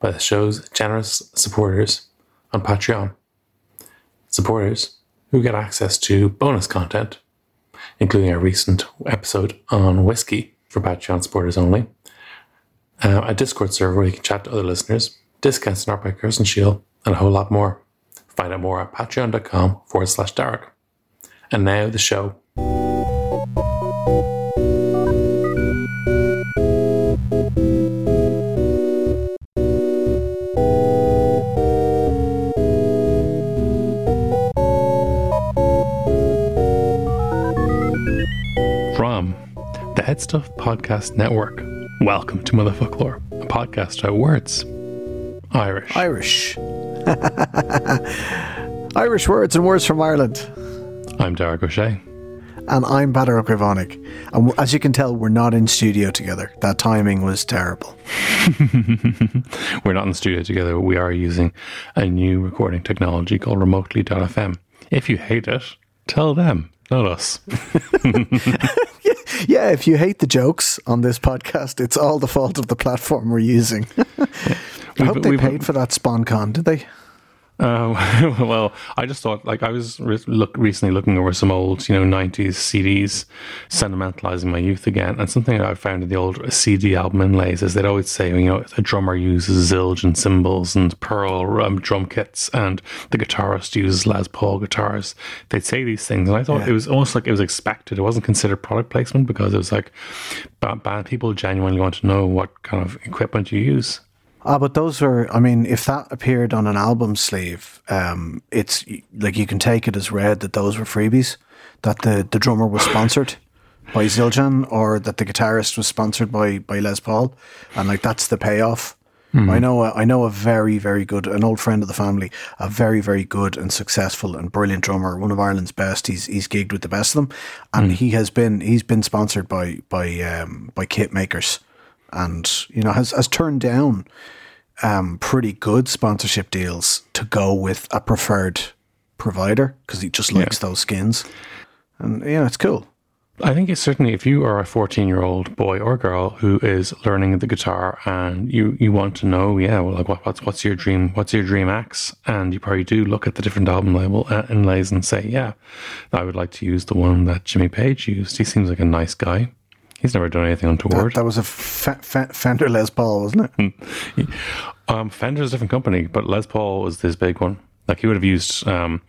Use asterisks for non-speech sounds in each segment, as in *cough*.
by the show's generous supporters on Patreon. Supporters who get access to bonus content, including a recent episode on whiskey for Patreon supporters only, uh, a Discord server where you can chat to other listeners, discounts on art by Kirsten Shiel, and a whole lot more. Find out more at patreon.com forward slash Darach. And now the show. HeadStuff Podcast Network, welcome to Motherfoclóir, a podcast about words. Irish. Irish. *laughs* Irish words and words from Ireland. I'm Darach Ó Séaghdha. And I'm Peadar Krivonik. And as you can tell, we're not in studio together. That timing was terrible. *laughs* We're not in studio together, we are using a new recording technology called Remotely.fm. If you hate it, tell them, not us. *laughs* *laughs* Yeah, if you hate the jokes on this podcast, it's all the fault of the platform we're using. *laughs* I hope they paid for that SpawnCon, did they? Uh, *laughs* well, I just thought, like, I was re- look recently looking over some old, you know, '90s CDs, sentimentalizing my youth again. And something I found in the old CD album inlays is they'd always say, you know, a drummer uses zildjian and cymbals and pearl um, drum kits, and the guitarist uses Les Paul guitars. They'd say these things, and I thought Yeah. it was almost like it was expected. It wasn't considered product placement because it was like, ba- band people genuinely want to know what kind of equipment you use. Ah, but those were, I mean, if that appeared on an album sleeve, um, it's like you can take it as read that those were freebies, that the, the drummer was sponsored *sighs* by Zildjian or that the guitarist was sponsored by, by Les Paul. And like that's the payoff. I know, a, I know a very, very good, an old friend of the family, a very, very good and successful and brilliant drummer, one of Ireland's best. He's he's gigged with the best of them, and he has been he's been sponsored by by um, by kit makers, and you know has has turned down um, pretty good sponsorship deals to go with a preferred provider because he just likes those skins, and yeah, it's cool. I think it's certainly if you are a 14 year old boy or girl who is learning the guitar and you, you want to know, yeah, well, like what, what's what's your dream? What's your dream axe? And you probably do look at the different album label uh, inlays and say, yeah, I would like to use the one that Jimmy Page used. He seems like a nice guy. He's never done anything untoward. That was a fe- fe- Fender Les Paul, wasn't it? Um, Fender's a different company, but Les Paul was this big one. Like he would have used um,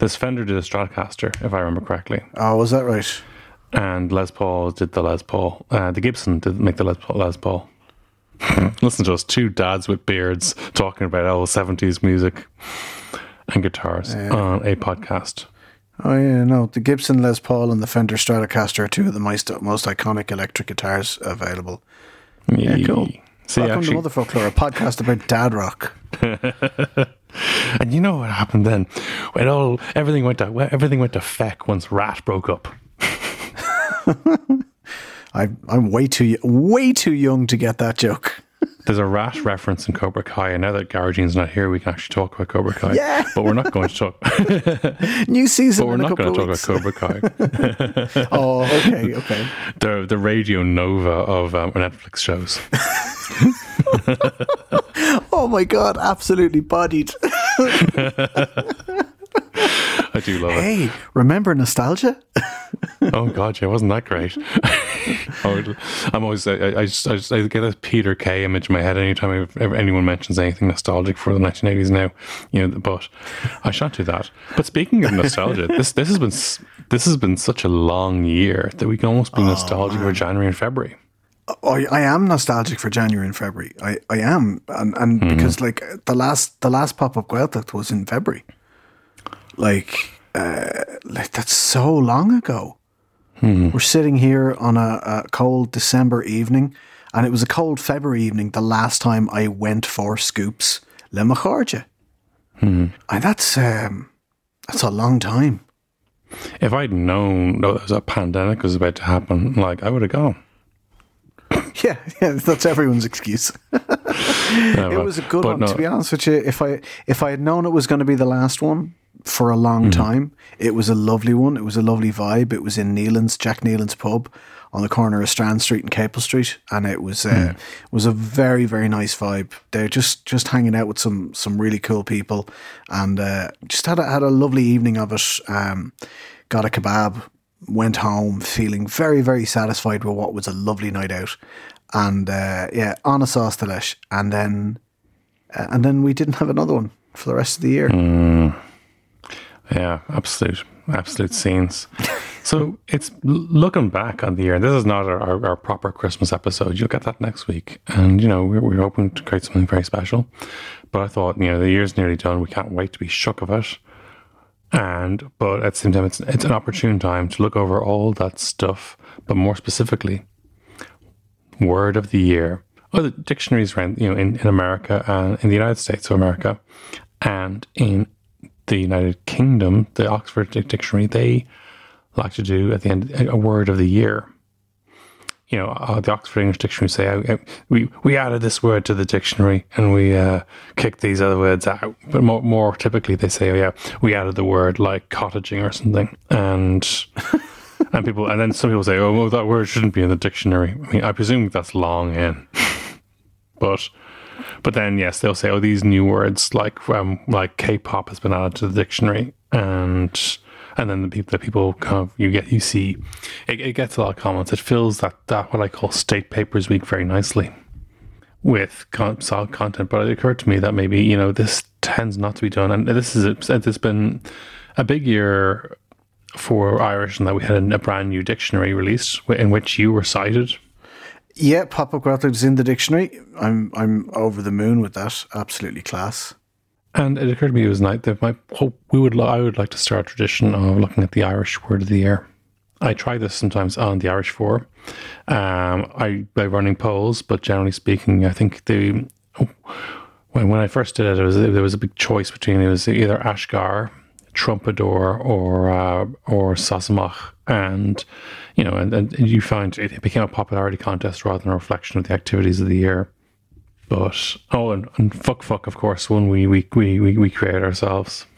this Fender did a Stratocaster, if I remember correctly. Oh, was that right? and Les Paul did the Les Paul. Uh, the Gibson did make the Les Paul. Les Paul. *laughs* Listen to us, two dads with beards talking about old seventies music and guitars on a podcast. Oh yeah, no, the Gibson Les Paul and the Fender Stratocaster are two of the most most iconic electric guitars available. Yeah, cool. See, Welcome actually, to Mother Folklore, a podcast about dad rock. *laughs* and you know what happened then? When all everything went to everything went to feck once Ratt broke up. *laughs* I, I'm way too way too young to get that joke. There's a Ratt reference in Cobra Kai, and now that Garjine's not here, we can actually talk about Cobra Kai. Yeah. but we're not going to talk. *laughs* New season but we're not going to talk weeks. about Cobra Kai. *laughs* *laughs* Oh, okay, okay. the the Radio Nova of um, Netflix shows. Oh my god, absolutely bodied. I do love it. hey, remember nostalgia? Oh god, yeah, wasn't that great? I'm always I, I, just, I just I get a Peter Kay image in my head anytime anyone mentions anything nostalgic for the 1980s now, you know. But I shan't do that. But speaking of nostalgia, this this has been this has been such a long year that we can almost be oh, nostalgic man. for January and February. I, I am nostalgic for January and February. I, I am, and and mm-hmm. because like the last the last pop up Gaeltacht was in February, like uh, like that's so long ago. Mm-hmm. We're sitting here on a, a, cold December evening, and it was a cold February evening the last time I went for scoops Le Macharja. Mm-hmm. And that's um, that's a long time. If I'd known there was a pandemic was about to happen, like I would have gone. *laughs* Yeah, yeah, that's everyone's excuse. *laughs* *laughs* it was a good one, no. to be honest with you. If I if I had known it was going to be the last one for a long mm-hmm. time, it was a lovely one. It was a lovely vibe. It was in Nealon's, Jack Nealon's pub on the corner of Strand Street and Capel Street, and it was uh, mm. was a very very nice vibe. They're just just hanging out with some some really cool people, and uh, just had a, had a lovely evening of it. Um, got a kebab, went home feeling very, very satisfied with what was a lovely night out. And uh, yeah, on a sauce delish. And then, uh, and then we didn't have another one for the rest of the year. Mm. Yeah, absolute, absolute scenes. *laughs* so it's looking back on the year. This is not our, our, our, proper Christmas episode. You'll get that next week, and you know we're, we're hoping to create something very special. But I thought, you know, the year's nearly done. We can't wait to be shook of it. And but at the same time, it's it's an opportune time to look over all that stuff, but more specifically, word of the year. Oh, the dictionaries around you know in, in America and in the United States of America, and in the United Kingdom, the Oxford Dictionary, they like to do at the end a word of the year you know, uh, the Oxford English Dictionary say uh, we we added this word to the dictionary and we uh, kicked these other words out. But more, more typically, they say, oh yeah, we added the word like cottaging or something, and *laughs* and people and then some people say, oh, well, that word shouldn't be in the dictionary. I mean, I presume that's long in, *laughs* but. But then, yes, they'll say, "Oh, these new words like um, like K-pop has been added to the dictionary," and and then the people the people kind of you get you see it, it gets a lot of comments. It fills that that what I call state papers week very nicely with con- solid content. But it occurred to me that maybe you know this tends not to be done, and this is it's been a big year for Irish, and that we had a brand new dictionary released in which you were cited. Yeah, Pop-up is in the dictionary. I'm I'm over the moon with that. Absolutely class. And it occurred to me it was night that my hope we would I would like to start a tradition of looking at the Irish word of the year. I try this sometimes on the Irish For, um, I by running polls, but generally speaking, I think the when when I first did it, it was there was a big choice between it was either Ashgar, Trumpeador, or uh, or Sassenach, and you know, and, and you find it became a popularity contest rather than a reflection of the activities of the year. But oh, and, and fuck, fuck, of course, one we we we we, we create ourselves. *laughs*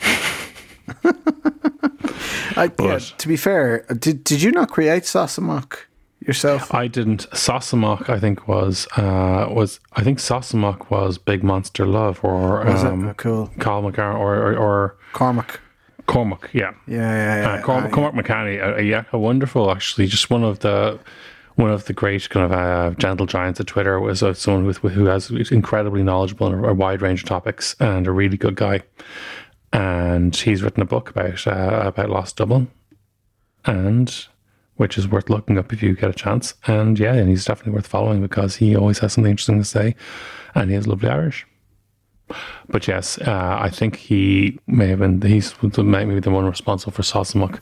I, but, yeah, to be fair, did did you not create Sassenach yourself? I didn't. Sassenach, I think was uh, was I think Sassenach was Big Monster Love or was um? Oh, cool. Carl McCarr or, or, or Cormac. Cormac, yeah, yeah, yeah, yeah. Uh, Cormac, uh, Cormac McCanny, uh, yeah, a wonderful actually, just one of the one of the great kind of uh, gentle giants of Twitter was uh, someone with, with, who has incredibly knowledgeable on a, a, wide range of topics and a really good guy. And he's written a book about uh, about Lost Dublin, and which is worth looking up if you get a chance. And yeah, and he's definitely worth following because he always has something interesting to say, and he has lovely Irish. But yes, uh, I think he may have been he's maybe the one responsible for Sassenach.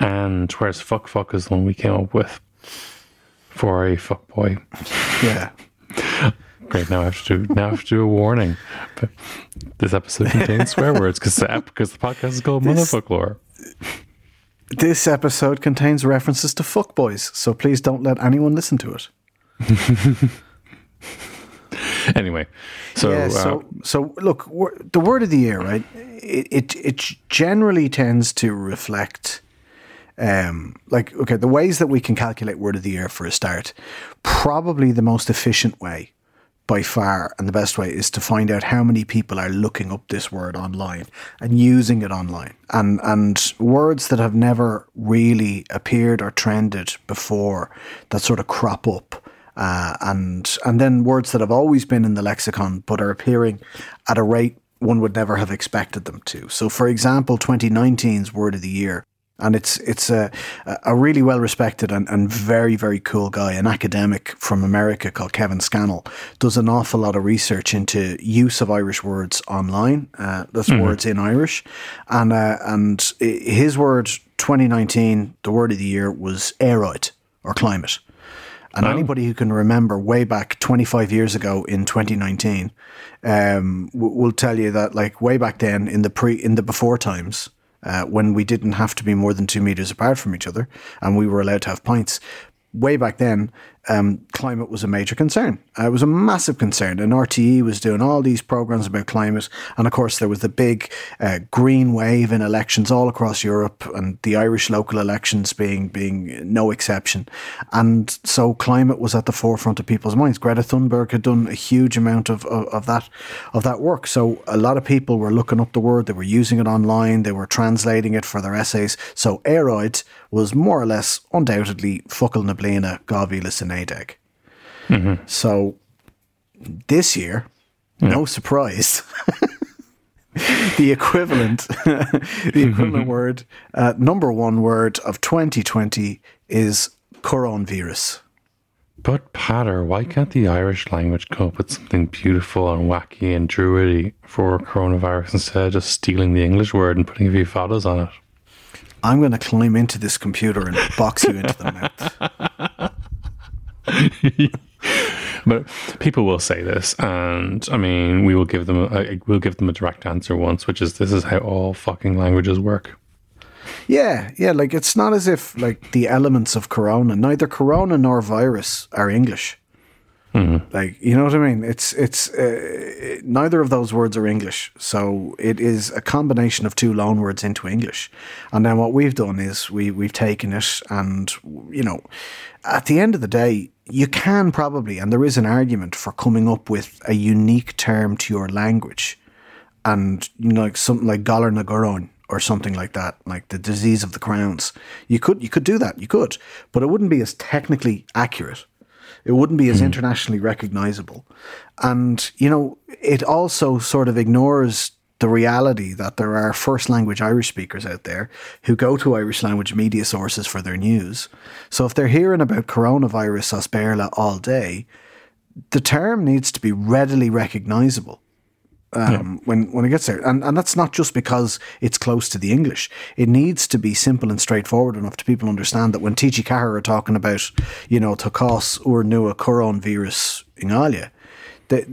And whereas fuck fuck is the one we came up with for a fuckboy. Yeah. *laughs* Great. Now I have to do now I have to do a warning. But this episode contains swear words because the, because the podcast is called this, Motherfoclóir. This episode contains references to fuckboys, so please don't let anyone listen to it. *laughs* *laughs* anyway, so yeah, so uh, so look, the word of the year, right? It, it it generally tends to reflect um, like, okay, the ways that we can calculate word of the year for a start, probably the most efficient way by far, and the best way is to find out how many people are looking up this word online and using it online. And and words that have never really appeared or trended before that sort of crop up. Uh, and and then words that have always been in the lexicon but are appearing at a rate one would never have expected them to. So, for example, 2019's word of the year and it's it's a a really well respected and, and very very cool guy, an academic from America called Kevin Scannell, does an awful lot of research into use of Irish words online. Uh, that's mm-hmm. words in Irish, and uh, and his word 2019, the word of the year was aeroid or climate. And oh. anybody who can remember way back 25 years ago in 2019 um, will tell you that, like way back then in the pre in the before times, uh, when we didn't have to be more than two meters apart from each other and we were allowed to have pints. Way back then, um, climate was a major concern. Uh, it was a massive concern, and RTE was doing all these programs about climate. And of course, there was the big uh, green wave in elections all across Europe, and the Irish local elections being being no exception. And so, climate was at the forefront of people's minds. Greta Thunberg had done a huge amount of, of, of that of that work. So, a lot of people were looking up the word. They were using it online. They were translating it for their essays. So, aeroid was more or less, undoubtedly, Focal Nablina Gavilis ADEG. Mm-hmm. So this year, yeah. no surprise. *laughs* the equivalent, *laughs* the equivalent word, uh, number one word of 2020 is coronavirus. But Patter, why can't the Irish language come up with something beautiful and wacky and druidy for coronavirus instead of just stealing the English word and putting a few photos on it? I'm going to climb into this computer and box you into the mouth. *laughs* *laughs* but people will say this, and I mean, we will give them a, we'll give them a direct answer once, which is this is how all fucking languages work. Yeah, yeah, like it's not as if like the elements of corona, neither corona nor virus are English. Mm-hmm. Like you know what I mean? It's it's uh, neither of those words are English, so it is a combination of two loan words into English. And then what we've done is we we've taken it, and you know, at the end of the day, you can probably, and there is an argument for coming up with a unique term to your language, and you know, like something like Galar na Goron or something like that, like the disease of the crowns. You could you could do that, you could, but it wouldn't be as technically accurate it wouldn't be as mm. internationally recognizable. And, you know, it also sort of ignores the reality that there are first language Irish speakers out there who go to Irish language media sources for their news. So if they're hearing about coronavirus asperla all day, the term needs to be readily recognizable um, yeah. when when it gets there, and and that's not just because it's close to the English. It needs to be simple and straightforward enough to people understand that when TG Ceathair are talking about, you know, Tokos or Nua Coron virus Ingalia, that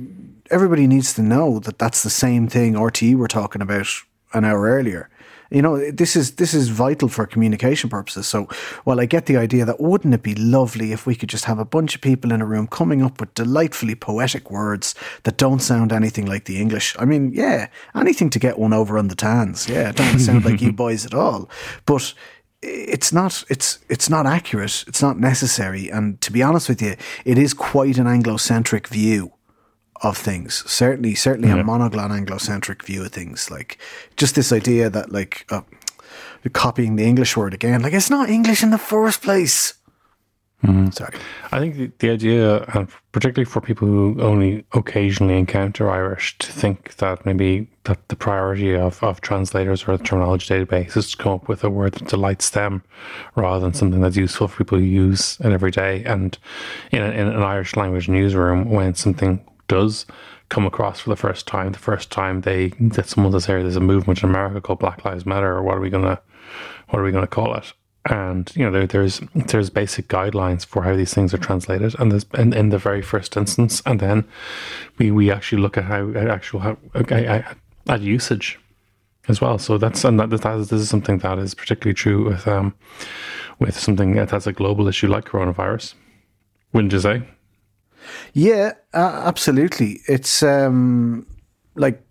everybody needs to know that that's the same thing RTE were talking about an hour earlier. You know, this is this is vital for communication purposes. So, while I get the idea that wouldn't it be lovely if we could just have a bunch of people in a room coming up with delightfully poetic words that don't sound anything like the English? I mean, yeah, anything to get one over on the tans. Yeah, it don't sound like you *laughs* boys at all. But it's not it's it's not accurate it's not necessary and to be honest with you it is quite an anglo-centric view of things. Certainly, certainly yeah. a monoglan Anglo-centric view of things. Like just this idea that like uh, copying the English word again, like it's not English in the first place. Mm-hmm. Sorry. I think the, the idea, and particularly for people who only occasionally encounter Irish, to think that maybe that the priority of, of translators or the terminology database is to come up with a word that delights them rather than something that's useful for people who use it every day. And in, a, in an Irish language newsroom, when something does come across for the first time, the first time they that someone says, "Here, there's a movement in America called Black Lives Matter," or what are we gonna, what are we gonna call it? And you know, there, there's there's basic guidelines for how these things are translated, and there's in, in the very first instance, and then we we actually look at how at actual how, at usage as well. So that's and that, that is, this is something that is particularly true with um with something that's a global issue like coronavirus. Wouldn't you say? Yeah, uh, absolutely. It's um, like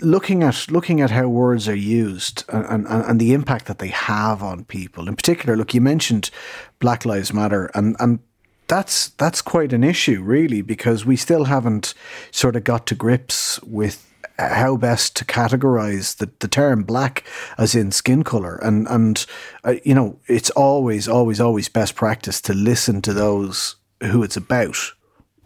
looking at looking at how words are used and, and, and the impact that they have on people. In particular, look, you mentioned Black Lives Matter, and and that's that's quite an issue, really, because we still haven't sort of got to grips with how best to categorize the, the term black as in skin color and and uh, you know it's always always always best practice to listen to those who it's about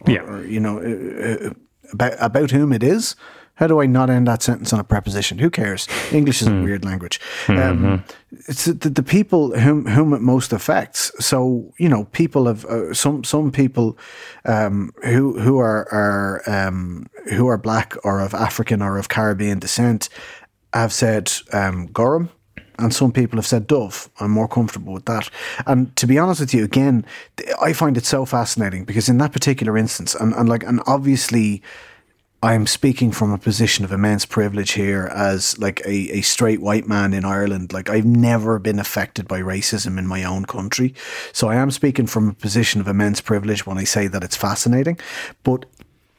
Yeah. or you know uh, uh, about about whom it is how do I not end that sentence on a preposition? Who cares? English is a weird language. Um, it's the, the people whom whom it most affects. So you know, people have uh, some some people um, who who are are um, who are black or of African or of Caribbean descent have said um, Gorham. And some people have said Dove. I'm more comfortable with that. And to be honest with you, again, I find it so fascinating because in that particular instance, and, and like, and obviously, I'm speaking from a position of immense privilege here as like a, a straight white man in Ireland. Like I've never been affected by racism in my own country. So I am speaking from a position of immense privilege when I say that it's fascinating. But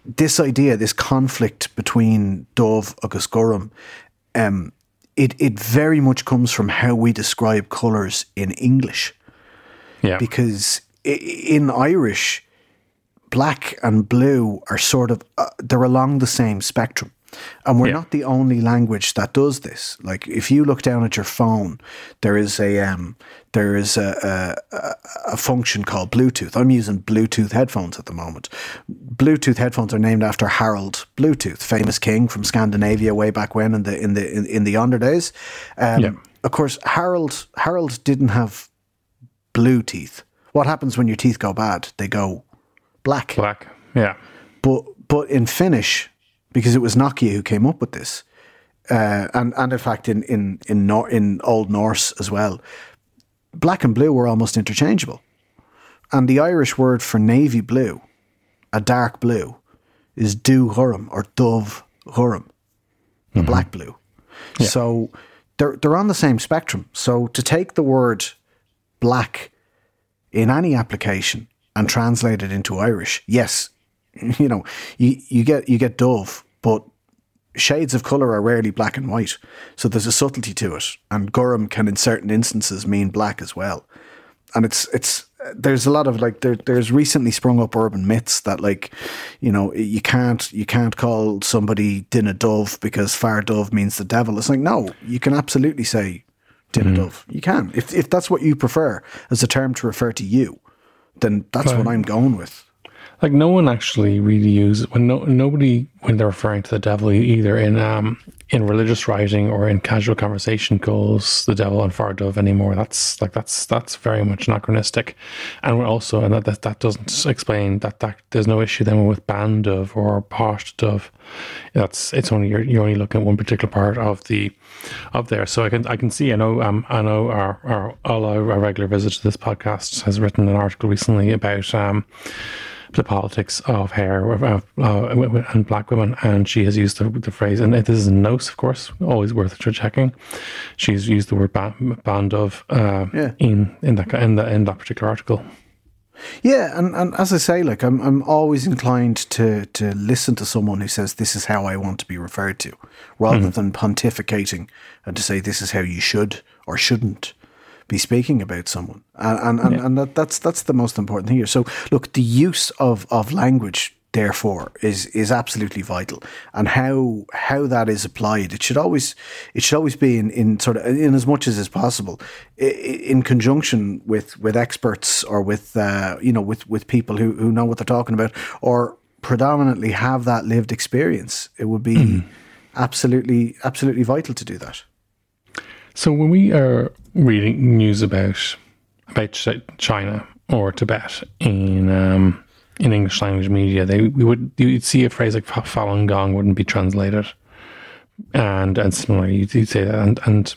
this idea, this conflict between Dove agus Gorham, um, it, it very much comes from how we describe colours in English Yeah. because in Irish, black and blue are sort of uh, they're along the same spectrum. And we're Yeah. not the only language that does this. Like if you look down at your phone, there is a um, there is a, a, a- function called Bluetooth. I'm using Bluetooth headphones at the moment. Bluetooth headphones are named after Harold Bluetooth, famous king from Scandinavia way back when in the in the in, in the yonder days. Um, Yeah. Of course, Harold Harold didn't have blue teeth. What happens when your teeth go bad? They go black. Black. Yeah. But but in Finnish, because it was Nokia who came up with this, uh, and and in fact in in in, Nor- in Old Norse as well, black and blue were almost interchangeable, and the Irish word for navy blue, a dark blue, is du hurum or dove hurum, a black blue. So they're they're on the same spectrum. So to take the word black in any application and translate it into Irish, yes, *laughs* you know, you, you get you get dove, but shades of colour are rarely black and white. So there's a subtlety to it. And Gorham can in certain instances mean black as well. And it's it's there's a lot of like there there's recently sprung up urban myths that like, you know, you can't you can't call somebody Dinna Dove because fire Dove means the devil. It's like, no, you can absolutely say Dinna mm-hmm. Dove. You can. If if that's what you prefer as a term to refer to you, then that's what I'm going with. Like no one actually really uses when no nobody when they're referring to the devil either in um in religious writing or in casual conversation calls the devil and far dove anymore. That's like that's that's very much anachronistic, and we're also and that that, that doesn't explain that that there's no issue then with band dove or posh dove. That's it's only you're, you're only looking at one particular part of the of there. So I can I can see I know um I know our our, our regular visitor to this podcast has written an article recently about um the politics of hair uh, uh, and black women, and she has used the, the phrase, and this is notes, of course, always worth checking. She's used the word ba- band of uh, Yeah. in in that in, the, in that particular article. Yeah, and, and as I say, like I'm I'm always inclined to to listen to someone who says this is how I want to be referred to, rather than pontificating and to say this is how you should or shouldn't be speaking about someone. And and, and, and that, that's that's the most important thing here. So look, the use of, of language therefore is is absolutely vital. And how how that is applied it should always it should always be in, in sort of in as much as is possible in conjunction with with experts or with uh, you know with with people who, who know what they're talking about or predominantly have that lived experience. It would be absolutely absolutely vital to do that. So when we are reading news about about China or Tibet in um, in English language media, they we would you'd see a phrase like "fa- Falun Gong" wouldn't be translated, and and similarly you'd, you'd say that, and and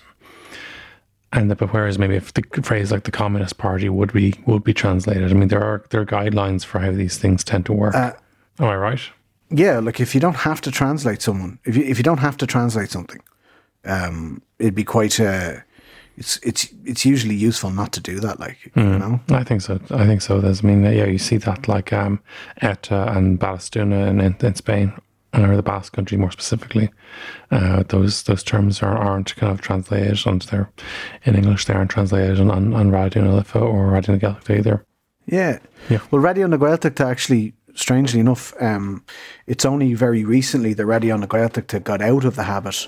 and the, but whereas maybe if the phrase like the Communist Party would be would be translated, I mean there are there are guidelines for how these things tend to work. Am I right? yeah like if you don't have to translate someone if you if you don't have to translate something um it'd be quite uh it's it's it's usually useful not to do that like you know I think so. I think so. There's, I mean, yeah, you see that like um, ETA and Batasuna in, in, in Spain, or the Basque Country more specifically. Uh, those those terms are, aren't kind of translated, and they're in English. They aren't translated on on, on Raidió na Life or Radio Gaelic either. Yeah. Yeah. Well, Radio na Gaeltachta actually, strangely enough, um, it's only very recently that Radio na Gaeltachta got out of the habit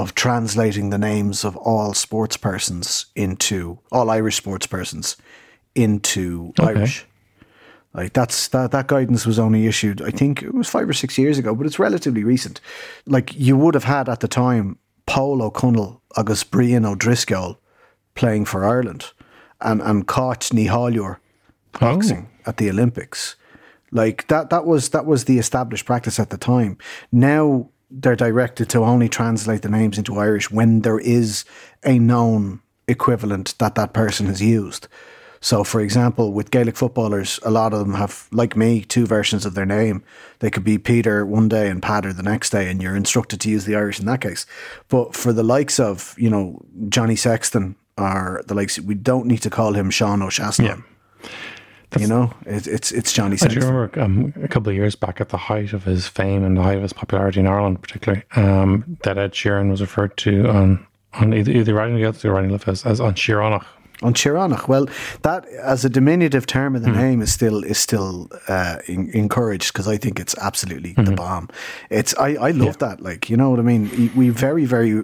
of translating the names of all sports persons into all Irish sports persons into Irish. Like that's that that guidance was only issued, I think it was five or six years ago, but it's relatively recent. Like you would have had at the time Paul O'Connell August Brian O'Driscoll playing for Ireland and and Caught Nihalur boxing oh. at the Olympics. Like that that was that was the established practice at the time. Now they're directed to only translate the names into Irish when there is a known equivalent that that person has used. So, for example, with Gaelic footballers, a lot of them have, like me, two versions of their name. They could be Peter one day and Patter the next day, and you're instructed to use the Irish in that case. But for the likes of, you know, Johnny Sexton or the likes, we don't need to call him Sean O'Shaslan. Yeah. You know, it, it's it's Johnny I do remember um, a couple of years back at the height of his fame and the height of his popularity in Ireland, particularly, um, that Ed Sheeran was referred to on on either, either writing together or writing as, as on Sheeranach. On Chiranach. Well, that as a diminutive term Hmm. of the name is still is still uh, in, encouraged because I think it's absolutely Hmm. the bomb. It's I, I love that. Like you know what I mean. We very very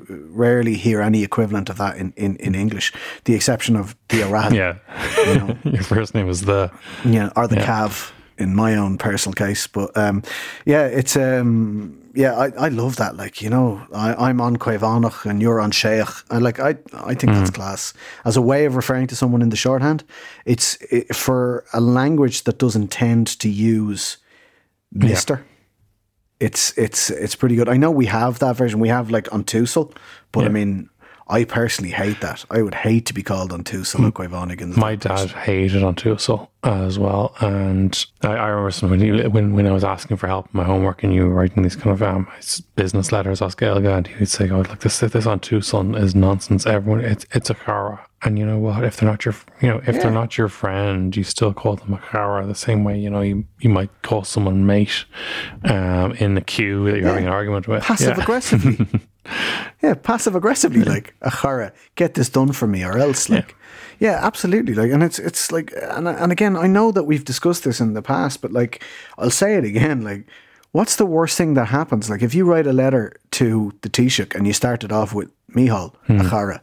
rarely hear any equivalent of that in, in, in English, the exception of the Arad. Yeah. *laughs* Your first name was the. yeah, or the Yeah. Cav in my own personal case. But um, yeah, it's um, yeah, I, I love that. Like you know, I, I'm on Quavanach and you're on Sheikh, and like I I think that's class as a way of referring to someone in the shorthand. It's it, for a language that doesn't tend to use Mister. It's it's it's pretty good. I know we have that version. We have like on Untusel, but I mean. I personally hate that. I would hate to be called Untusel or the My dad hated on Tussle as well, and I, I remember some, when, you, when when I was asking for help in my homework, and you were writing these kind of um, business letters, Oscar Elga, and he would say, "Oh, like this this on Tussle is nonsense. Everyone, it's it's a cara." And you know what? If they're not your, you know, if they're not your friend, you still call them a cara the same way. You know, you you might call someone mate um, in the queue that you're having an argument with. passive Yeah. aggressively. *laughs* yeah, passive aggressively, like a chara, get this done for me, or else, like, yeah. absolutely, like, and it's it's like, and and again, I know that we've discussed this in the past, but like, I'll say it again, like, what's the worst thing that happens? Like, if you write a letter to the Taoiseach and you start it off with Mihal, hmm. a chara.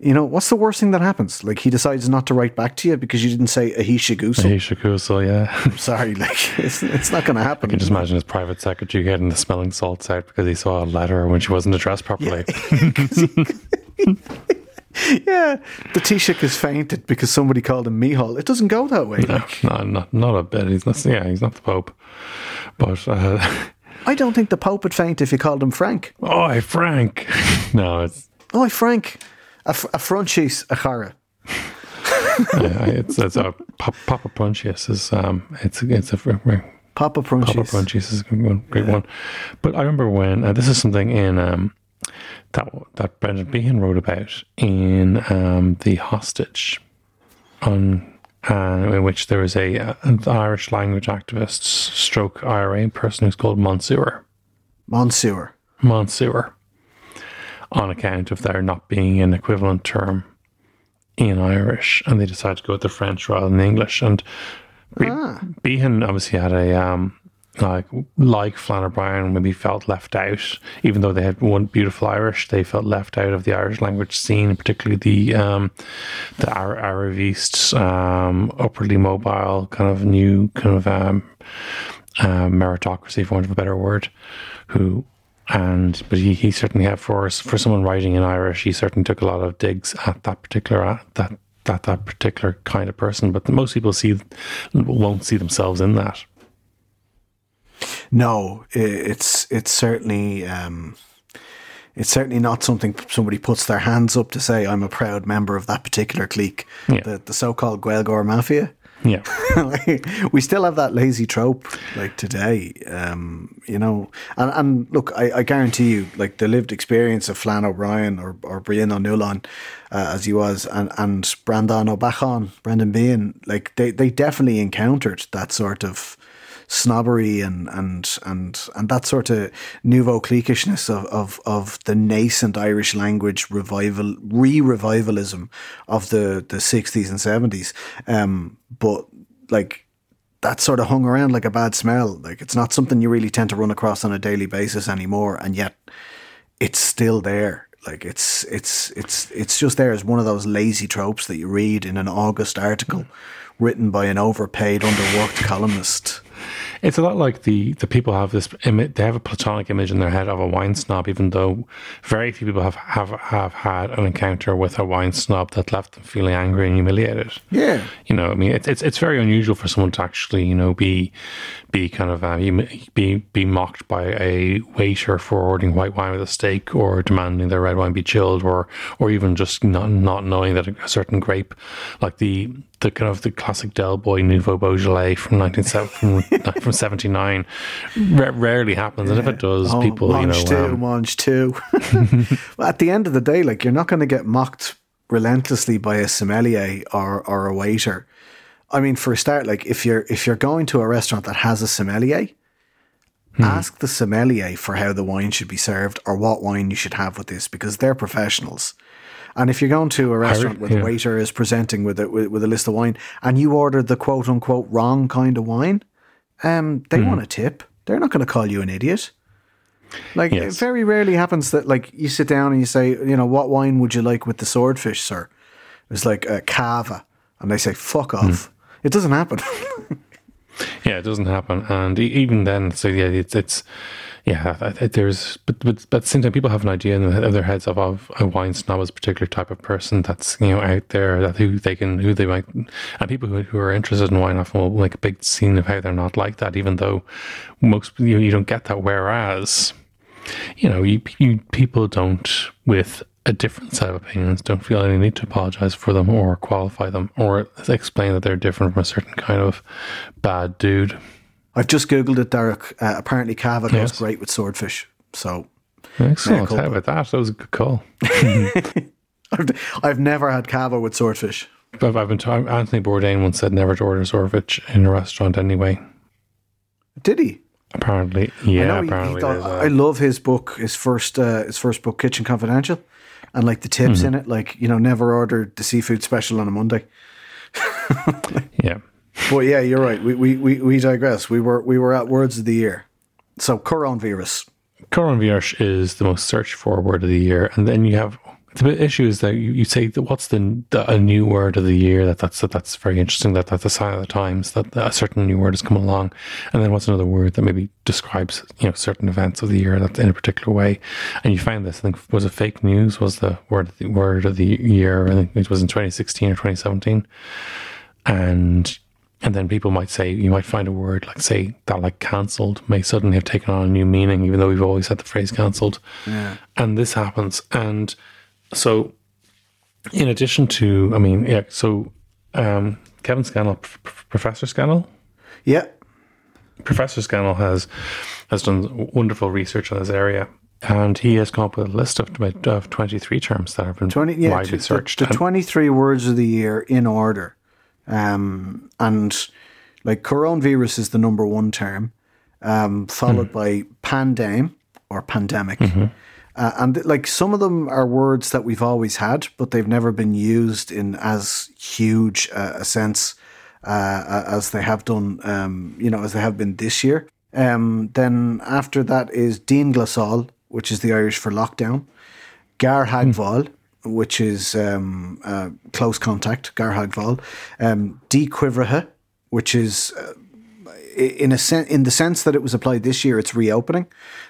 You know, what's the worst thing that happens? Like he decides not to write back to you because you didn't say Ahisha Gusel. Hey, Shakuso, yeah. Sorry, like *laughs* it's, it's not going to happen. I can just imagine his private secretary getting the smelling salts out because he saw a letter when she wasn't addressed properly. Yeah, *laughs* the Taoiseach has fainted because somebody called him Mihal. It doesn't go that way. Like, no, not not a bit. He's not. Yeah, he's not the Pope. But uh, I don't think the Pope would faint if you called him Frank. oh, Frank. *laughs* No, it's Oh, Frank, a, a Franchise, a Chara. *laughs* yeah, it's it's a Papa Punchius is um it's it's a Papa Papa Prunchies. Is a good one, great one. But I remember when uh, this is something in um that that Brendan Behan wrote about in um the Hostage on. Uh, in which there was a, uh an Irish language activist, stroke IRA person who's called Monsieur. Monsieur. Monsieur on account of there not being an equivalent term in Irish, and they decided to go with the French rather than the English. And Be- Behan obviously had a um, like like Flann O'Brien maybe felt left out, even though they had one beautiful Irish, they felt left out of the Irish language scene, particularly the um, the Ar- Aravist, um, upwardly mobile kind of new kind of um, uh, meritocracy, for want of a better word, who and but he, he certainly had for for someone writing in Irish, he certainly took a lot of digs at that particular at that that that particular kind of person. But most people see won't see themselves in that. No, it's it's certainly um, it's certainly not something somebody puts their hands up to say I'm a proud member of that particular clique, Yeah. the the so-called Gaelgore Mafia. Yeah, *laughs* Like, we still have that lazy trope like today, um, you know. And and look, I, I guarantee you, like the lived experience of Flann O'Brien or or Brian O'Nolan, uh, as he was, and and Brandon O'Bachan, Brendan Behan, like they they definitely encountered that sort of snobbery and and and and that sort of nouveau cliquishness of of of the nascent Irish language revival re-revivalism of the the sixties and seventies. Um, but like that sort of hung around like a bad smell. Like it's not something you really tend to run across on a daily basis anymore, and yet it's still there. Like it's it's it's it's just there as one of those lazy tropes that you read in an August article written by an overpaid, underworked columnist. It's a lot like the the people have this image. They have a platonic image in their head of a wine snob, even though very few people have have have had an encounter with a wine snob that left them feeling angry and humiliated. Yeah, you know, I mean, it's it's it's very unusual for someone to actually, you know, be be kind of uh, be be mocked by a waiter for ordering white wine with a steak, or demanding their red wine be chilled, or or even just not not knowing that a certain grape, like the the kind of the classic Del Boy Nouveau Beaujolais from nineteen *laughs* from from seventy nine, rarely happens, and if it does, oh, people you know, two, um, Mange two. well, *laughs* at the end of the day, like you're not going to get mocked relentlessly by a sommelier or or a waiter. I mean, for a start, like if you're if you're going to a restaurant that has a sommelier, hmm. ask the sommelier for how the wine should be served or what wine you should have with this because they're professionals. And if you're going to a restaurant where yeah. the waiter is presenting with a with, with, a list of wine and you ordered the quote unquote wrong kind of wine, um, they mm. want a tip. They're not going to call you an idiot. Like yes. it very rarely happens that like you sit down and you say, you know, what wine would you like with the swordfish, sir? It's like a cava, and they say, "Fuck off." Mm. It doesn't happen. *laughs* yeah, it doesn't happen, and even then, so yeah, it's it's yeah, there's but but but same time people have an idea in their heads of, of a wine snob as a particular type of person that's you know out there that who they can who they might and people who, who are interested in wine often will make a big scene of how they're not like that, even though most you, you don't get that. Whereas you know you, you people don't with a different set of opinions don't feel any need to apologize for them or qualify them or explain that they're different from a certain kind of bad dude. I've just googled it, Darach. Uh, apparently, cava goes yes. great with swordfish. So, excellent. How about that? That was a good call. *laughs* I've, I've never had cava with swordfish. But I've been talking. Anthony Bourdain once said never to order swordfish in a restaurant anyway. Did he? Apparently, yeah. I apparently, he thought, I love his book. His first, uh, his first book, Kitchen Confidential, and like the tips mm-hmm. in it, like you know, never order the seafood special on a Monday. *laughs* yeah. But yeah, you're right. We, we, we, we digress. We were we were at words of the year. So coronavirus. Coronavirus is the most searched for word of the year, and then you have the issue is that you, you say that what's the, the, a new word of the year that that's that, that's very interesting that that's a sign of the times that a certain new word has come along and then what's another word that maybe describes you know certain events of the year that in a particular way and you find this I think was it fake news was the word the word of the year I think it was in 2016 or 2017 and and then people might say, you might find a word like, say, that like cancelled may suddenly have taken on a new meaning, even though we've always had the phrase cancelled. Yeah. And this happens. And so, in addition to, I mean, yeah, so um, Kevin Scannell, P- Professor Scannell? Yeah. Professor Scannell has, has done wonderful research on this area. And he has come up with a list of, of 23 terms that have been 20, yeah, widely searched. The, the 23 words of the year in order. Um, and like coronavirus is the number one term, um, followed mm. by pandem or pandemic. Mm-hmm. Uh, and like some of them are words that we've always had, but they've never been used in as huge uh, a sense uh, as they have done, um, you know, as they have been this year. Um, then after that is Dean Glasol, which is the Irish for lockdown. Gar Hagval, which is um, uh, close contact, Garhagval, um, Dequivraha, which is uh, in a sen- in the sense that it was applied this year, it's reopening,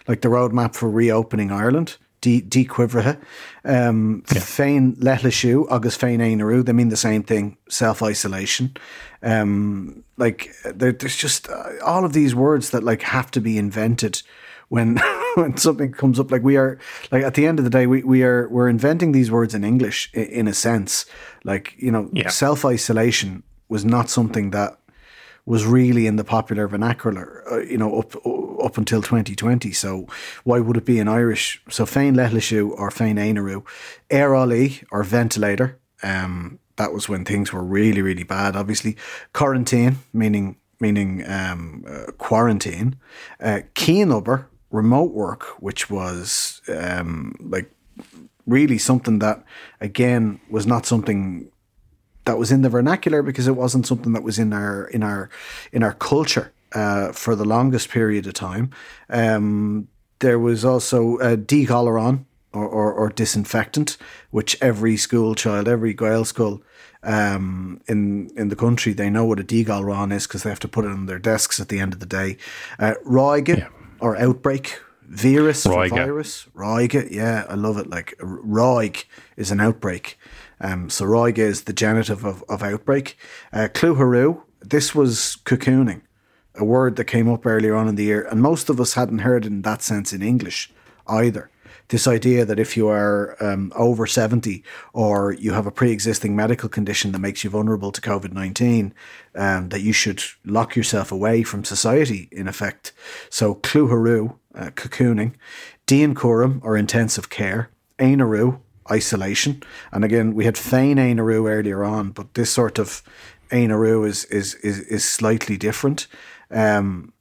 like the roadmap for reopening Ireland. De Dequivraha, um, yeah. Fein Letlishu, August Fein Ainaru, they mean the same thing, self isolation. Um, like there, there's just uh, all of these words that like have to be invented when *laughs* when something comes up like we are like at the end of the day we, we are we're inventing these words in english in, a sense. Like you know yeah. self-isolation was not something that was really in the popular vernacular uh, you know up up until 2020 so why would it be in irish? So fein letlishu or fein ainaru air ali or ventilator. Um that was when things were really really bad obviously. Quarantine meaning meaning um, uh, quarantine, uh, Keenuber, remote work, which was um, like really something that, again, was not something that was in the vernacular because it wasn't something that was in our in our in our culture uh, for the longest period of time. Um, there was also a decolleron or, or, or, disinfectant, which every school child, every Gael school um, in in the country, they know what a decolleron is because they have to put it on their desks at the end of the day. Uh, yeah. Or outbreak, virus virus, Roige, yeah, I love it. Like Roig is an outbreak. Um, so Roige is the genitive of, of outbreak. Uh, Cluharu, this was cocooning a word that came up earlier on in the year, and most of us hadn't heard it in that sense in English either. This idea that if you are um, over 70 or you have a pre existing medical condition that makes you vulnerable to COVID 19, um, that you should lock yourself away from society, in effect. So, Cluharu, uh, cocooning, Dean Curum, or intensive care, Ainaru, isolation. And again, we had Fein Ainaru earlier on, but this sort of Ainaru is, is, is, is slightly different um,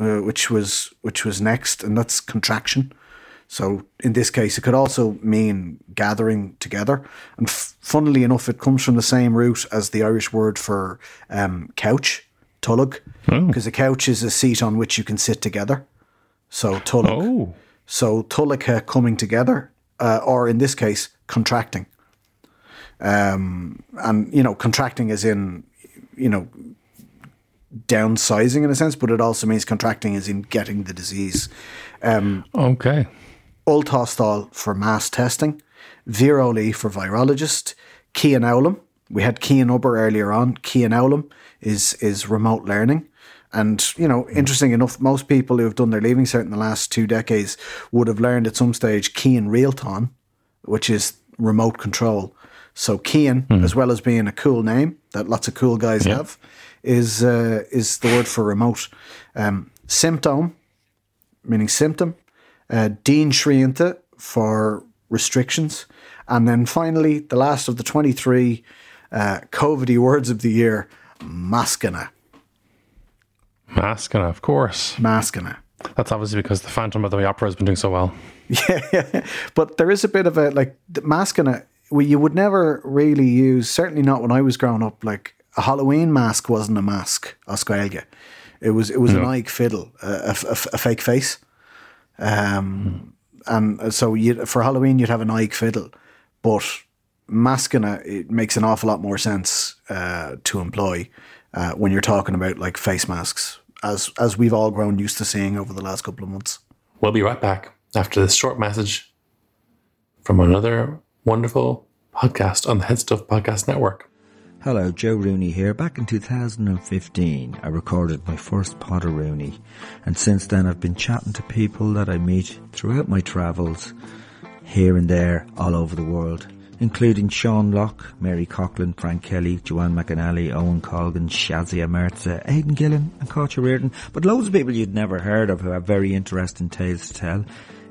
uh, which was which was next, and that's contraction. So in this case, it could also mean gathering together. And f- funnily enough, it comes from the same root as the Irish word for um, couch, tulug, because oh. a couch is a seat on which you can sit together. So tulug. Oh. So tulika coming together, uh, or in this case, contracting. Um, and you know, contracting is in, you know, downsizing in a sense, but it also means contracting is in getting the disease. Um, okay. Ultostal for mass testing, Viroli for virologist, Kianaulam. We had Kianuber earlier on. Kianaulam is is remote learning. And, you know, interesting enough, most people who have done their leaving cert in the last two decades would have learned at some stage Kian Realton, which is remote control. So Kian, mm. as well as being a cool name that lots of cool guys yeah. have, is uh, is the word for remote. Um, symptom, meaning symptom. Uh, Dean Shrianta for restrictions. And then finally, the last of the 23 uh, COVIDy words of the year, Maskana. Maskana, of course. Maskana. That's obviously because the Phantom of the Opera has been doing so well. *laughs* Yeah, but there is a bit of a like Maskana. We, you would never really use, certainly not when I was growing up. Like a Halloween mask wasn't a mask, Australia. It was it was no. an Ike fiddle, a, a, a fake face. Um. And so you for Halloween you'd have an Ike fiddle, but masking it makes an awful lot more sense uh, to employ uh, when you're talking about like face masks, as as we've all grown used to seeing over the last couple of months. We'll be right back after this short message from another wonderful podcast on the HeadStuff Podcast Network. Hello, Joe Rooney here. Back in 2015, I recorded my first Potter Rooney, and since then I've been chatting to people that I meet throughout my travels, here and there, all over the world, including Sean Lock, Mary Coughlan, Frank Kelly, Joanne McNally, Owen Colgan, Shazia Mirza, Aidan Gillen, and Kocha Reardon, but loads of people you'd never heard of who have very interesting tales to tell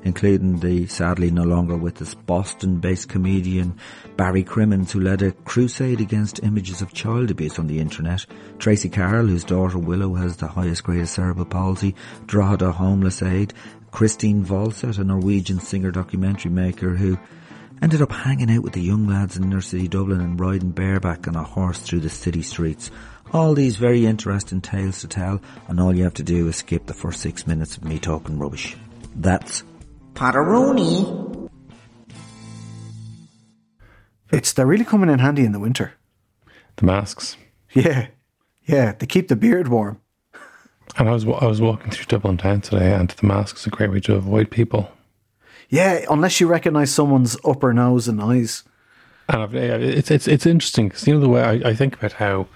including the sadly no longer with us Boston-based comedian Barry Crimmins, who led a crusade against images of child abuse on the internet, Tracy Carroll, whose daughter Willow has the highest grade of cerebral palsy, Drogheda Homeless Aid, Christine Volset, a Norwegian singer documentary maker who ended up hanging out with the young lads in inner city Dublin and riding bareback on a horse through the city streets. All these very interesting tales to tell, and all you have to do is skip the first six minutes of me talking rubbish. That's Potteroni. It's they're really coming in handy in the winter. The masks. Yeah, yeah, they keep the beard warm. And I was I was walking through Dublin town today, and the mask is a great way to avoid people. Yeah, unless you recognise someone's upper nose and eyes. And it's it's it's interesting because you know the way I, I think about how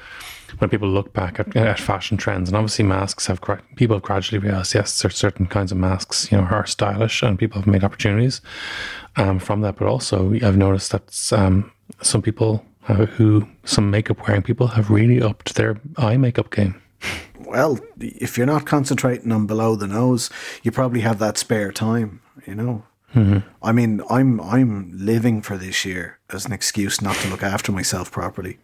when people look back at, at fashion trends, and obviously masks have people have gradually realized yes, there's certain kinds of masks you know are stylish, and people have made opportunities um, from that. But also, I've noticed that um, some people uh, who some makeup wearing people have really upped their eye makeup game. Well, if you're not concentrating on below the nose, you probably have that spare time. You know. Mm-hmm. I mean, I'm I'm living for this year as an excuse not to look after myself properly.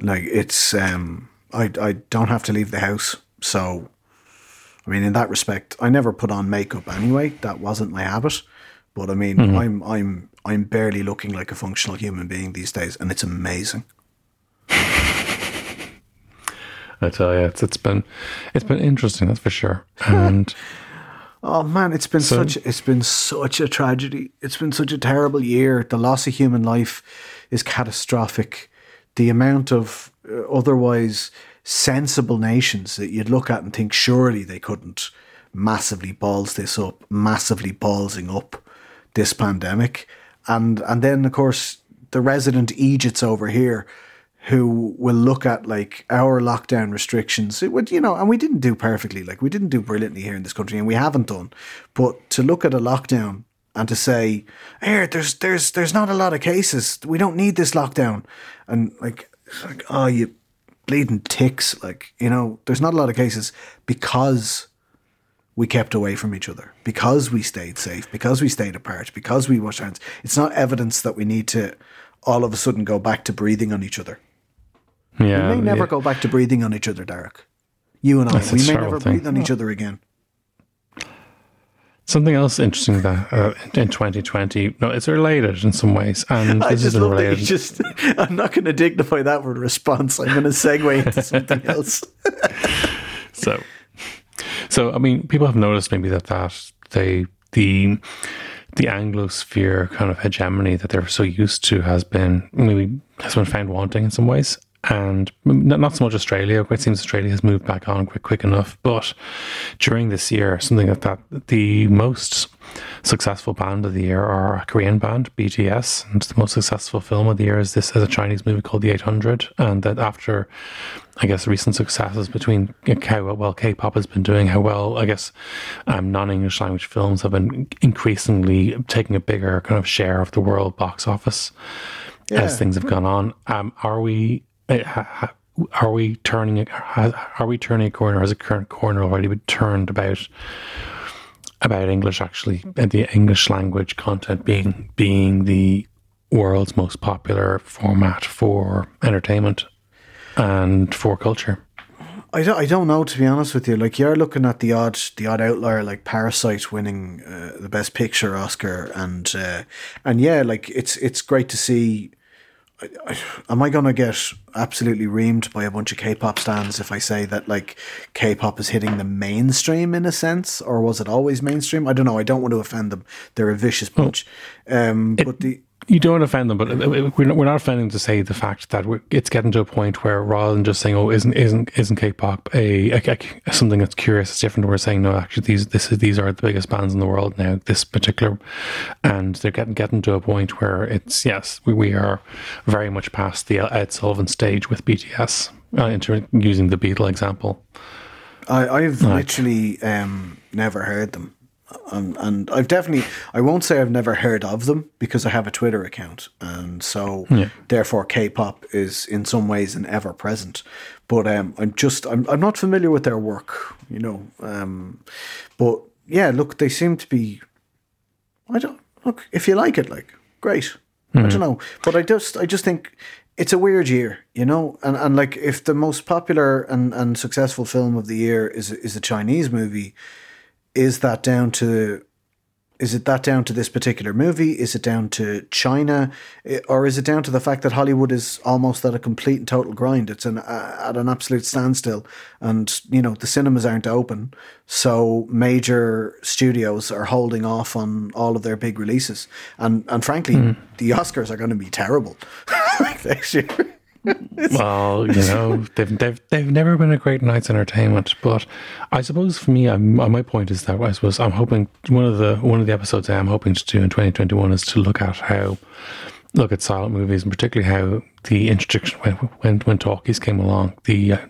Like it's um I I don't have to leave the house, so I mean, in that respect, I never put on makeup anyway. That wasn't my habit. But I mean, Mm-hmm. I'm I'm I'm barely looking like a functional human being these days, and it's amazing. *laughs* I tell you, it's it's been it's been interesting, that's for sure. And *laughs* Oh man, it's been So- such it's been such a tragedy. It's been such a terrible year. The loss of human life is catastrophic. The amount of uh, otherwise sensible nations that you'd look at and think surely they couldn't massively balls this up, massively ballsing up this pandemic. And and then of course the resident Egypts over here who will look at like our lockdown restrictions. It would, you know, and we didn't do perfectly. Like we didn't do brilliantly here in this country, and we haven't done. But to look at a lockdown and to say, "Here, there's there's there's not a lot of cases. We don't need this lockdown," and like, like oh, you bleeding ticks. Like you know, there's not a lot of cases because we kept away from each other because we stayed safe, because we stayed apart, because we washed hands. It's not evidence that we need to all of a sudden go back to breathing on each other. yeah, We may never yeah. go back to breathing on each other, Darach. You and I, That's we may never thing. breathe on each other again. Something else interesting that uh, in 2020, no, it's related in some ways, and *laughs* I this just isn't love that related. just. *laughs* I'm not going to dignify that with a response. I'm going to segue into something *laughs* else. So, so I mean, people have noticed maybe that that they the the Anglosphere kind of hegemony that they're so used to has been maybe has been found wanting in some ways, and not, not so much Australia. It seems Australia has moved back on quick quick enough. But during this year, something like that, the most successful band of the year are a Korean band, BTS, and the most successful film of the year is this as a Chinese movie called The 800, and that after I guess recent successes between how well K-pop has been doing, how well I guess um, non-English language films have been increasingly taking a bigger kind of share of the world box office as things have gone on. Um, are we are we turning are we turning a corner? Has a current corner already been turned about about English actually and the English language content being being the world's most popular format for entertainment and for culture? I don't, I don't know to be honest with you. Like you're looking at the odd the odd outlier like Parasite winning uh, the Best Picture Oscar, and uh, and yeah, like it's it's great to see. I, *sighs* I, am I going to get absolutely reamed by a bunch of K-pop stands if I say that like K-pop is hitting the mainstream in a sense, or was it always mainstream? I don't know. I don't want to offend them. They're a vicious bunch. Um, but the you don't offend them, but we're not, we're not offending to say the fact that we're, it's getting to a point where rather than just saying, "Oh, isn't isn't isn't K-pop a, a, a something that's curious, it's different," we're saying, "No, actually, these this is these are the biggest bands in the world now. This particular, and they're getting getting to a point where it's yes, we, we are very much past the Ed Sullivan stage with BTS." Uh, inter- using the Beatle example, I, I've literally um, never heard them. Um, and I've definitely, I won't say I've never heard of them because I have a Twitter account. And so, therefore, K pop is in some ways an ever present. But um, I'm just, I'm, I'm not familiar with their work, you know. Um, but yeah, look, they seem to be, I don't, look, if you like it, like, great. I don't know. But I just, I just think, it's a weird year, you know, and and like if the most popular and, and successful film of the year is is a Chinese movie, is that down to is it that down to this particular movie? Is it down to China, or is it down to the fact that Hollywood is almost at a complete and total grind? It's an uh, at an absolute standstill, and you know the cinemas aren't open, so major studios are holding off on all of their big releases, and and frankly, the Oscars are going to be terrible *laughs* next year. *laughs* well, you know, they've, they've they've never been a great night's entertainment. But I suppose for me, I'm, my point is that I suppose I'm hoping one of the one of the episodes I'm hoping to do in 2021 is to look at how look at silent movies and particularly how the introduction when when, when talkies came along, the uh,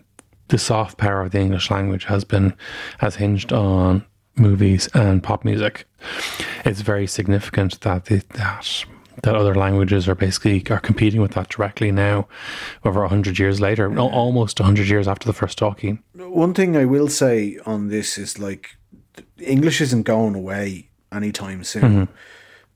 the soft power of the English language has been has hinged on movies and pop music. It's very significant that the, that that other languages are basically are competing with that directly now, over hundred years later, al- almost hundred years after the first talkie. One thing I will say on this is like English isn't going away anytime soon. Mm-hmm.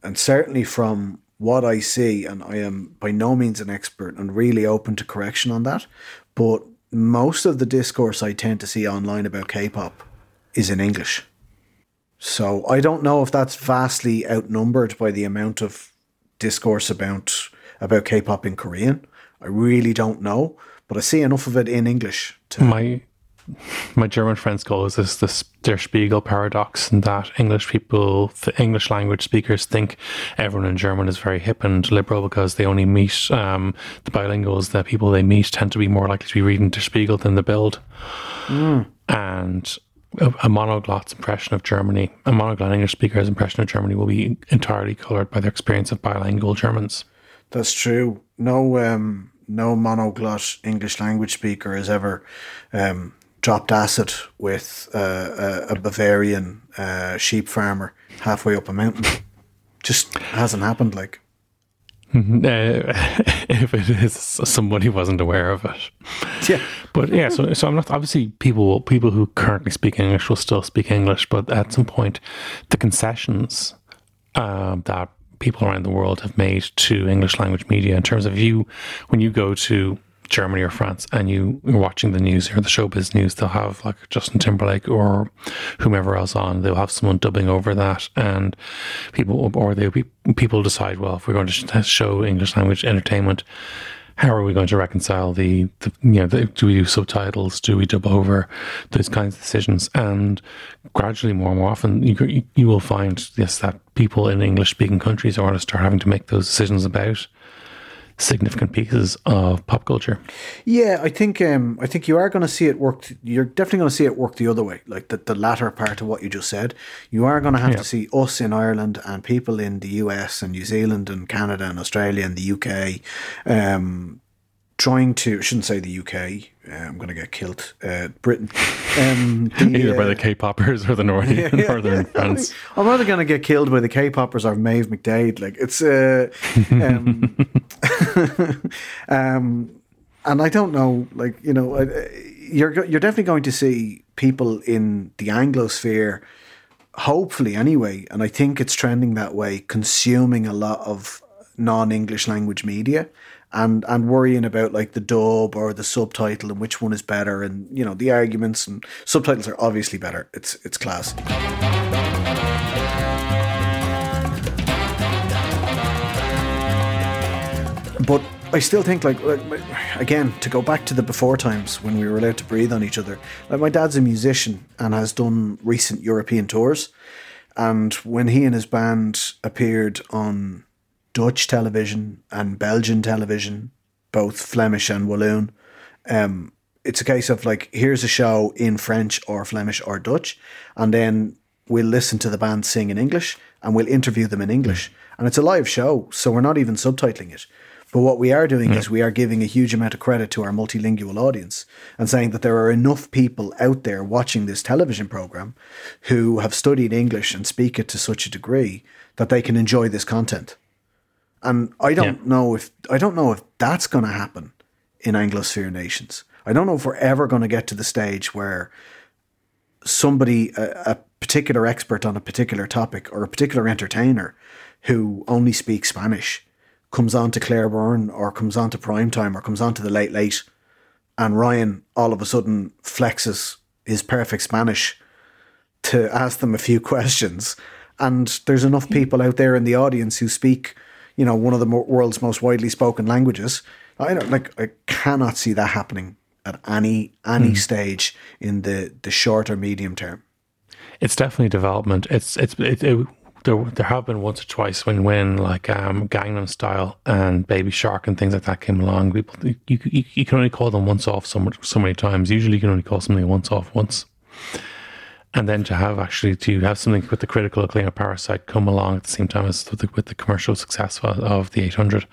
And certainly from what I see, and I am by no means an expert and really open to correction on that, but most of the discourse I tend to see online about K-pop is in English. So I don't know if that's vastly outnumbered by the amount of discourse about about K-pop in Korean. I really don't know, but I see enough of it in English to My my German friends call this, this this Der Spiegel paradox, and that English people, the English language speakers, think everyone in German is very hip and liberal because they only meet um, the bilinguals. The people they meet tend to be more likely to be reading Der Spiegel than the Bild, and a, a monoglot's impression of Germany, a monoglot English speaker's impression of Germany, will be entirely coloured by their experience of bilingual Germans. That's true. No, um, no monoglot English language speaker has ever um, dropped acid with uh, a, a Bavarian uh, sheep farmer halfway up a mountain. Just hasn't happened. Like, *laughs* if it is, somebody wasn't aware of it. *laughs* yeah, But yeah, so so I'm not obviously people people who currently speak English will still speak English, but at some point, the concessions um, that people around the world have made to English language media in terms of you when you go to Germany or France and you are watching the news or the showbiz news, they'll have like Justin Timberlake or whomever else on. They'll have someone dubbing over that, and people or they people decide, well, if we're going to show English language entertainment, how are we going to reconcile the, the you know the, do we do subtitles do we dub over those kinds of decisions and gradually more and more often you, you will find yes that people in english speaking countries are going to start having to make those decisions about significant pieces of pop culture yeah. I think um, I think you are going to see it work. You're definitely going to see it work the other way, like the, the latter part of what you just said. You are going to have Yeah. to see us in Ireland and people in the US and New Zealand and Canada and Australia and the UK um, trying to. I shouldn't say the UK. Uh, I'm going to get killed. Uh, Britain. Um, *laughs* the, either by uh, the K-poppers or the *laughs* yeah, yeah, northern yeah. France. *laughs* I'm either going to get killed by the K-poppers or Maeve McDade. Like it's, uh, um, um, and I don't know. Like you know, uh, you're you're definitely going to see people in the Anglosphere, hopefully anyway, and I think it's trending that way, consuming a lot of non-English language media. And, and worrying about like the dub or the subtitle and which one is better and you know the arguments and subtitles are obviously better it's it's class but I still think like again to go back to the before times when we were allowed to breathe on each other. Like my dad's a musician and has done recent European tours, and when he and his band appeared on Dutch television and Belgian television, both Flemish and Walloon, um, it's a case of like here's a show in French or Flemish or Dutch, and then we'll listen to the band sing in English and we'll interview them in English, and it's a live show, so we're not even subtitling it. But what we are doing is we are giving a huge amount of credit to our multilingual audience and saying that there are enough people out there watching this television program who have studied English and speak it to such a degree that they can enjoy this content. And I don't Yeah. know if I don't know if that's going to happen in Anglosphere nations. I don't know if we're ever going to get to the stage where somebody, a, a particular expert on a particular topic or a particular entertainer who only speaks Spanish comes on to Claire Byrne or comes on to Primetime or comes on to the Late Late and Ryan all of a sudden flexes his perfect Spanish to ask them a few *laughs* questions. And there's enough people out there in the audience who speak, you know, one of the mo- world's most widely spoken languages. I don't like. I cannot see that happening at any any stage in the the short or medium term. it's definitely development. It's it's it, it, there there have been once or twice when when like um Gangnam Style and Baby Shark and things like that came along. People you you, you can only call them once off so much, so many times. Usually you can only call something once off once. And then to have actually to have something with the critical acclaim of Parasite come along at the same time as with the, with the commercial success of, of the 800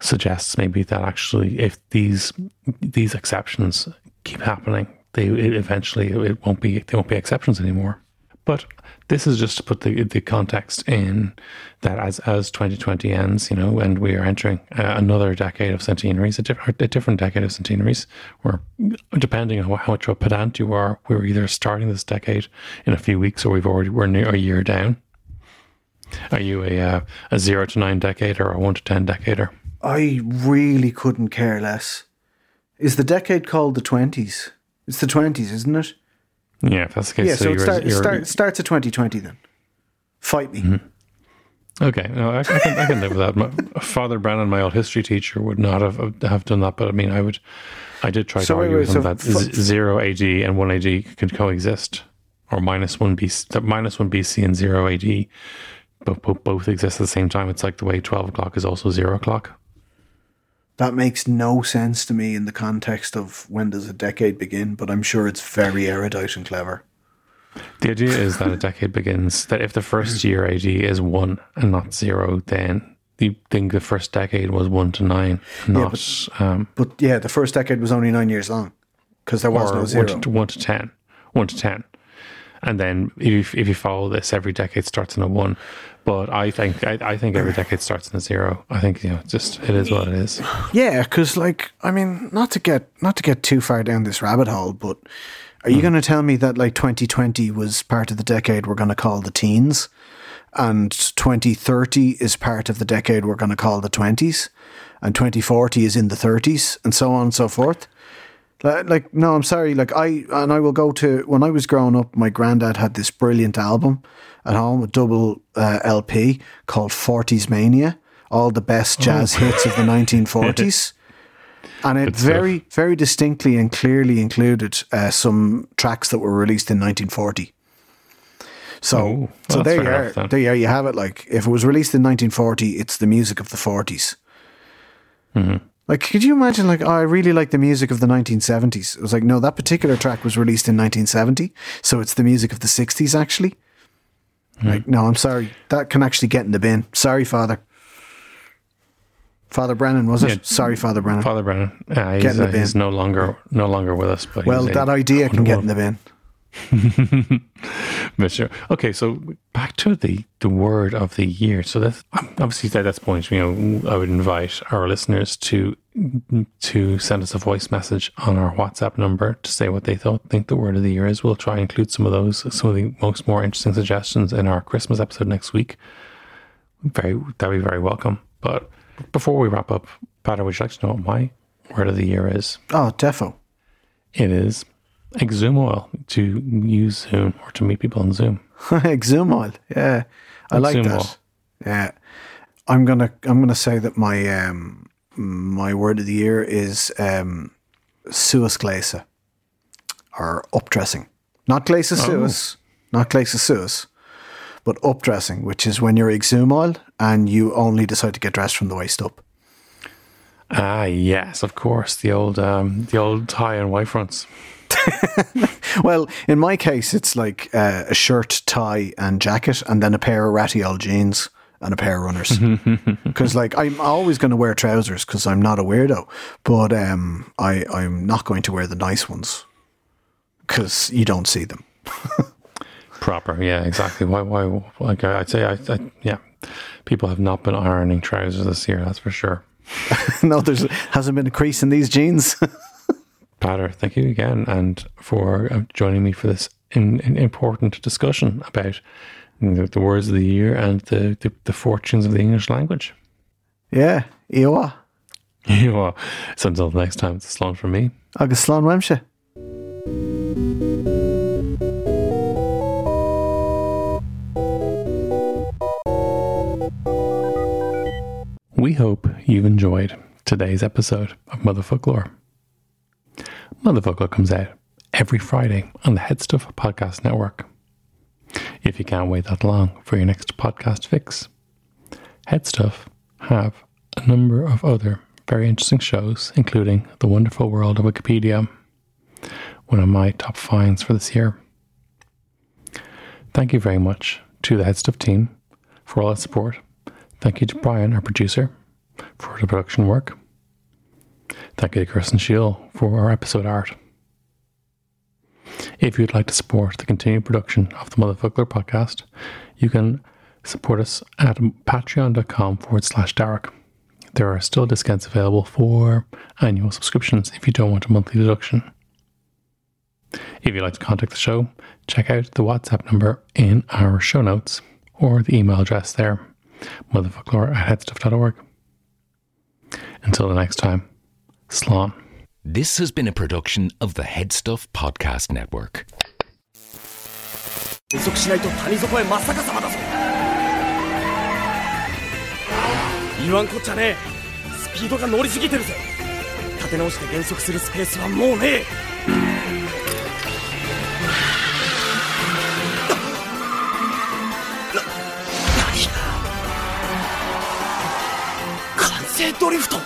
suggests maybe that actually if these these exceptions keep happening, they eventually it won't be they won't be exceptions anymore. But this is just to put the the context in that as as 2020 ends, you know, and we are entering uh, another decade of centenaries, a, diff- a different decade of centenaries, where depending on how much of a pedant you are, we're either starting this decade in a few weeks or we've already we're near a year down. Are you a uh, a zero to nine decade or a one to ten decader? I really couldn't care less. Is the decade called the twenties? It's the twenties, isn't it? Yeah, if that's the case. Yeah, so, it you're- start, start, starts at 2020 then. Fight me. Mm-hmm. Okay, no, I, I can I can live with that. My, Father Brennan, my old history teacher, would not have have done that, but I mean, I would. I did try So to argue wait, with him so that zero AD and one AD could coexist, or minus one BC, minus one BC and zero AD, but, but both exist at the same time. It's like the way twelve o'clock is also zero o'clock. That makes no sense to me in the context of when does a decade begin, but I'm sure it's very erudite and clever. The idea is that a decade begins that if the first year AD is one and not zero, then you think the first decade was one to nine, not um, But yeah, the first decade was only nine years long because there was no zero. One, to, one to ten, one to ten, and then if if you follow this, every decade starts in a one. But I think I, I think every decade starts in a zero. I think you know, just it is what it is. Yeah, because like I mean, not to get not to get too far down this rabbit hole, but are you hmm. going to tell me that like 2020 was part of the decade we're going to call the teens, and 2030 is part of the decade we're going to call the 20s, and 2040 is in the 30s, and so on and so forth? Like, like, no, I'm sorry. Like, I and I will go to when I was growing up. My granddad had this brilliant album at home, a double uh, LP called 40s Mania, all the best jazz hits of the 1940s. *laughs* And it very, very distinctly and clearly included uh, some tracks that were released in 1940. So, Oh, well, so there you are. enough. There you, are, you have it. Like, if it was released in 1940, it's the music of the 40s. Mm-hmm. Like, could you imagine? Like, oh, I really like the music of the 1970s. It was like, no, that particular track was released in 1970, so it's the music of the 60s. Actually, Hmm. like, no, I'm sorry, that can actually get in the bin. Sorry, Father. Father Brennan was it? Yeah. Sorry, Father Brennan. Father Brennan, Get he's, in the uh, he's no longer no longer with us. But well, that idea can get in the bin. *laughs* But sure. Okay, so back to the the word of the year. So that's um, obviously at that point, you know, I would invite our listeners to to send us a voice message on our WhatsApp number to say what they thought think the word of the year is. We'll try and include some of those, some of the most more interesting suggestions in our Christmas episode next week. Very that'd be very welcome. But before we wrap up, Peadar, would you like to know what my word of the year is? Oh, defo. It is Exum oil to use Zoom or to meet people on Zoom. *laughs* Exum oil. Yeah, I like Exum that. oil. Yeah, I'm gonna I'm gonna say that my um my word of the year is um suasglace or updressing, not glacis suas, not glacis suas, but updressing, which is when you're exum oil and you only decide to get dressed from the waist up. Ah, yes, of course. The old, um, the old tie and white fronts. *laughs* Well, in my case, it's like uh, a shirt, tie, and jacket, and then a pair of ratty old jeans and a pair of runners. *laughs* Because, like, I'm always going to wear trousers because I'm not a weirdo, but um, I I'm not going to wear the nice ones because you don't see them. *laughs* Proper, yeah, exactly. Why? Why? Like I'd say, I, I, yeah, people have not been ironing trousers this year. That's for sure. no, there's hasn't been a crease in these jeans. Peadar, thank you again, and for uh, joining me for this in, in important discussion about the, the words of the year and the, the, the fortunes of the English language. yeah, Iwa. well, *laughs* so until next time, it's a slán from me. Agus slán weimse. We hope you've enjoyed today's episode of Motherfoclóir. Motherfoclóir comes out every Friday on the HeadStuff Podcast Network. If you can't wait that long for your next podcast fix, HeadStuff have a number of other very interesting shows, including The Wonderful World of Wikipedia, one of my top finds for this year. Thank you very much to the HeadStuff team for all its support. Thank you to Brian, our producer, for the production work. Thank you to Kirsten Shiel for our episode art. If you'd like to support the continued production of the Motherfoclóir podcast, you can support us at patreon.com forward slash Darach. There are still discounts available for annual subscriptions if you don't want a monthly deduction. If you'd like to contact the show, check out the WhatsApp number in our show notes or the email address there, motherfocloir at headstuff.org. Until the next time, slán. This has been a production of the Headstuff Podcast Network. 減速しないと谷底へ真っ逆さまだぞ。言わんこっちゃねえ。スピードが乗りすぎてるぜ。立て直して減速するスペースはもうね完成ドリフト